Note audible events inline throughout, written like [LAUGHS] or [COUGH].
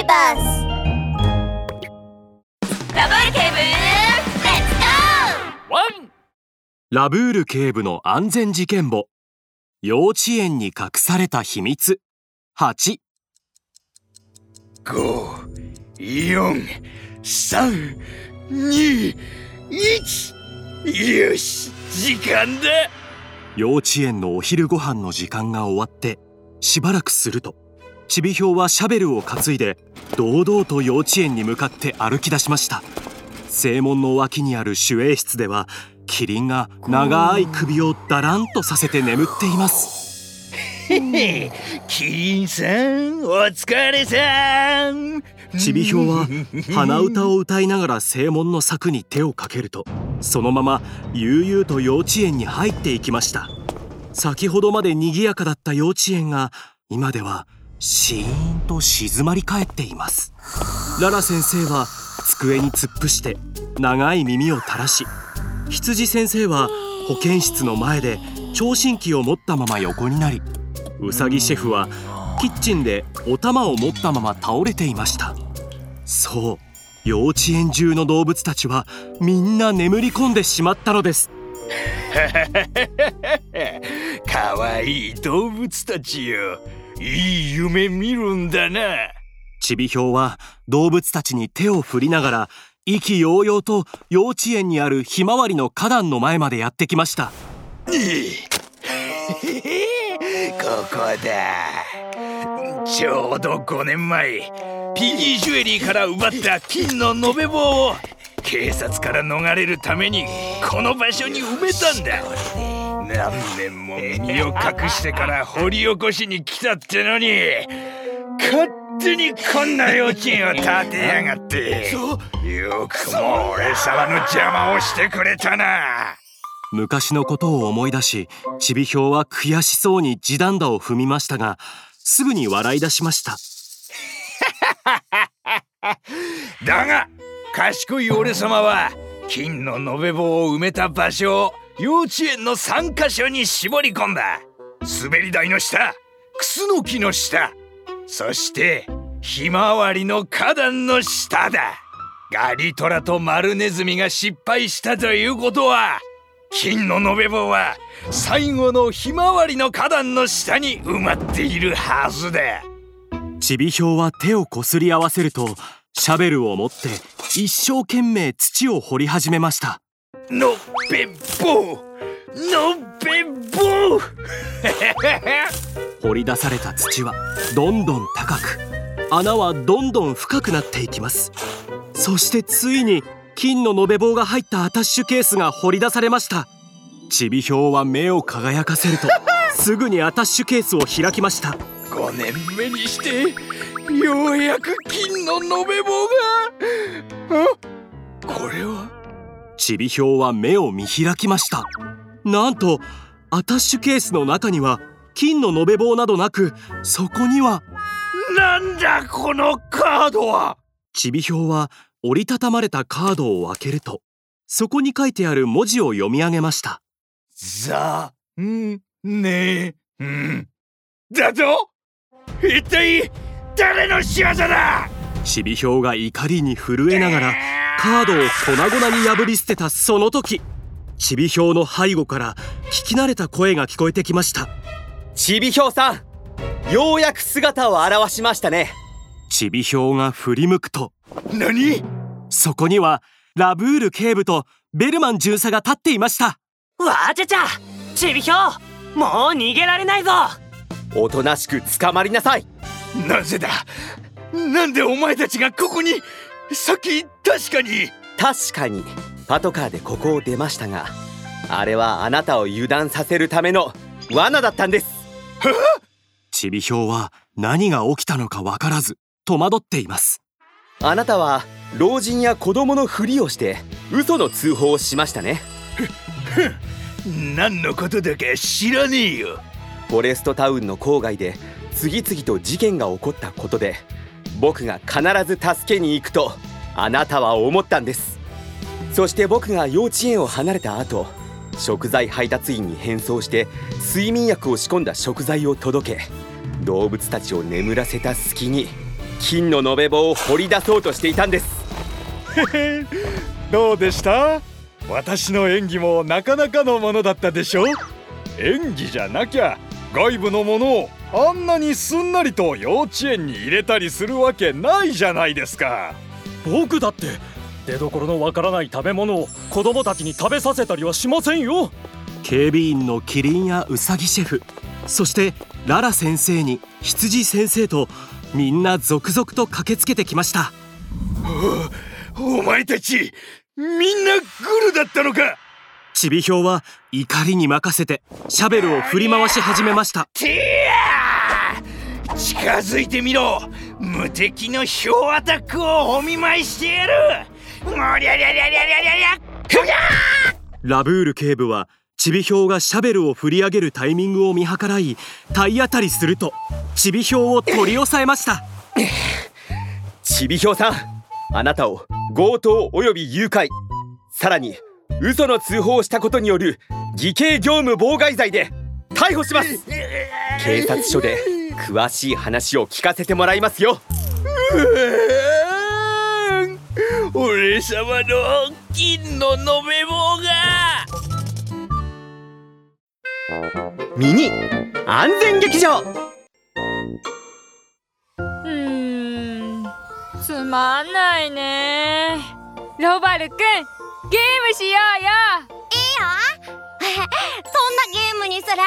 ビバスラブール警部レッツゴワンラブール警部の安全事件簿。幼稚園に隠された秘密。8 5、4、3、2、1よし時間だ。幼稚園のお昼ご飯の時間が終わってしばらくするとちびひょうはシャベルを担いで堂々と幼稚園に向かって歩き出しました。正門の脇にある守衛室ではキリンが長い首をだらんとさせて眠っています。キリンさんお疲れさん。ちびひょうは鼻歌を歌いながら正門の柵に手をかけるとそのまま悠々と幼稚園に入っていきました。先ほどまで賑やかだった幼稚園が今ではシーンと静まり返っています。ララ先生は机に突っ伏して長い耳を垂らし羊先生は保健室の前で聴診器を持ったまま横になりうさぎシェフはキッチンでお玉を持ったまま倒れていました。そう幼稚園中の動物たちはみんな眠り込んでしまったのです。[LAUGHS] かわいい動物たちよ。いい夢見るんだなちびひょうは動物たちに手を振りながら意気揚々と幼稚園にあるひまわりの花壇の前までやってきました。ここだ。ちょうど5年前ピギージュエリーから奪った金の延べ棒を警察から逃れるためにこの場所に埋めたんだ何年も身を隠してから掘り起こしに来たってのに勝手にこんな幼稚園を建てやがって。よくも俺様の邪魔をしてくれたな。昔のことを思い出しちびひょうは悔しそうに地団打を踏みましたがすぐに笑い出しました。[LAUGHS] だが賢い俺様は金の延べ棒を埋めた場所を幼稚園の3カ所に絞り込んだ。滑り台の下クスノキの下そしてひまわりの花壇の下だ。ガリトラとマルネズミが失敗したということは金の延べ棒は最後のひまわりの花壇の下に埋まっているはずだ。ちびひょうは手をこすり合わせるとシャベルを持って一生懸命土を掘り始めました。の [LAUGHS] 掘り出された土はどんどん高く穴はどんどん深くなっていきます。そしてついに金の延べ棒が入ったアタッシュケースが掘り出されました。ちびひょうは目を輝かせると [LAUGHS] すぐにアタッシュケースを開きました。5年目にしてようやく金の延べ棒があこれはちびひょうは目を見開きました。なんとアタッシュケースの中には金の延べ棒などなくそこにはなんだこのカードは！ちびひょうは折りたたまれたカードを開けるとそこに書いてある文字を読み上げました。ざんねん。だと一体誰の仕業だ！ちびひょうが怒りに震えながらカードを粉々に破り捨てたその時ちびひょうの背後から聞き慣れた声が聞こえてきました。ちびひょうさんようやく姿を現しましたね。ちびひょうが振り向くと何？そこにはラブール警部とベルマン巡査が立っていました。わちゃちゃちびひょうもう逃げられないぞ。おとなしく捕まりなさい。なぜだ？なんでお前たちがここに？さっき確かに。確かに。パトカーでここを出ましたがあれはあなたを油断させるための罠だったんです。ちびひょうは何が起きたのかわからず戸惑っています。あなたは老人や子供のふりをして嘘の通報をしましたね。何のことだか知らねえよ。フォレストタウンの郊外で次々と事件が起こったことで僕が必ず助けに行くとあなたは思ったんです。そして僕が幼稚園を離れた後食材配達員に変装して睡眠薬を仕込んだ食材を届け動物たちを眠らせた隙に金の延べ棒を掘り出そうとしていたんです。[LAUGHS] どうでした？私の演技もなかなかのものだったでしょ？演技じゃなきゃ外部のものをあんなにすんなりと幼稚園に入れたりするわけないじゃないですか。僕だって出どころのわからない食べ物を子供たちに食べさせたりはしませんよ。警備員のキリンやウサギシェフそしてララ先生に羊先生とみんな続々と駆けつけてきました。お前たちみんなグルだったのか。ちびひょうは怒りに任せてシャベルを振り回し始めました近づいてみろ。無敵のヒョウアタックをお見舞いしてやる。もりゃりゃりゃりゃりゃりゃゃ。ラブール警部はちびひょうがシャベルを振り上げるタイミングを見計らい体当たりするとちびひょうを取り押さえました。ちびひょうさんあなたを強盗および誘拐さらに嘘の通報をしたことによる偽計業務妨害罪で逮捕します。警察署で詳しい話を聞かせてもらいますよ。俺様の金の延べ棒が。ミニ安全劇場。うーん。つまんないね。ロバルくんゲームしようよ。いいよ。[LAUGHS] どんなゲームにする？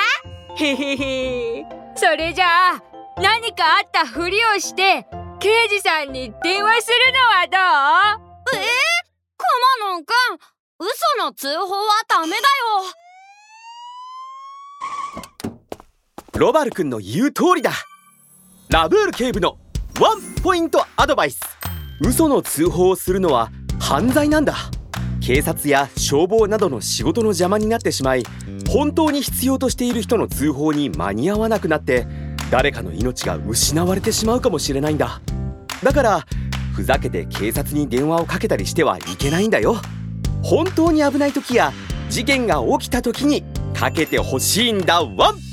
へへへそれじゃあ何かあったふりをして刑事さんに電話するのはどう？えくまのんくん嘘の通報はダメだよ。ロバル君の言う通りだ。ラブール警部のワンポイントアドバイス。嘘の通報をするのは犯罪なんだ。警察や消防などの仕事の邪魔になってしまい本当に必要としている人の通報に間に合わなくなって誰かの命が失われてしまうかもしれないんだ。だからふざけて警察に電話をかけたりしてはいけないんだよ。本当に危ない時や事件が起きた時にかけてほしいんだワン